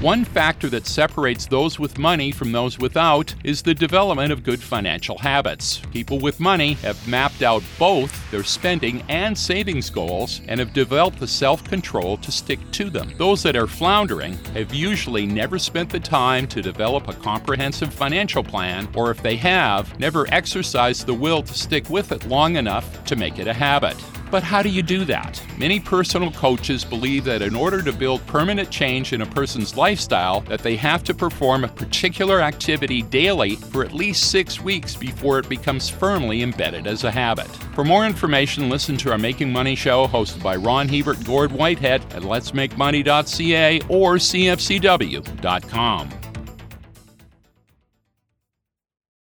One factor that separates those with money from those without is the development of good financial habits. People with money have mapped out both their spending and savings goals and have developed the self control to stick to them. Those that are floundering have usually never spent the time to develop a comprehensive financial plan, or if they have, never exercised the will to stick with it long enough to make it a habit. But how do you do that? Many personal coaches believe that in order to build permanent change in a person's lifestyle, that they have to perform a particular activity daily for at least 6 weeks before it becomes firmly embedded as a habit. For more information, listen to our Making Money show hosted by Ron Hebert, Gord Whitehead at letsmakemoney.ca or cfcw.com.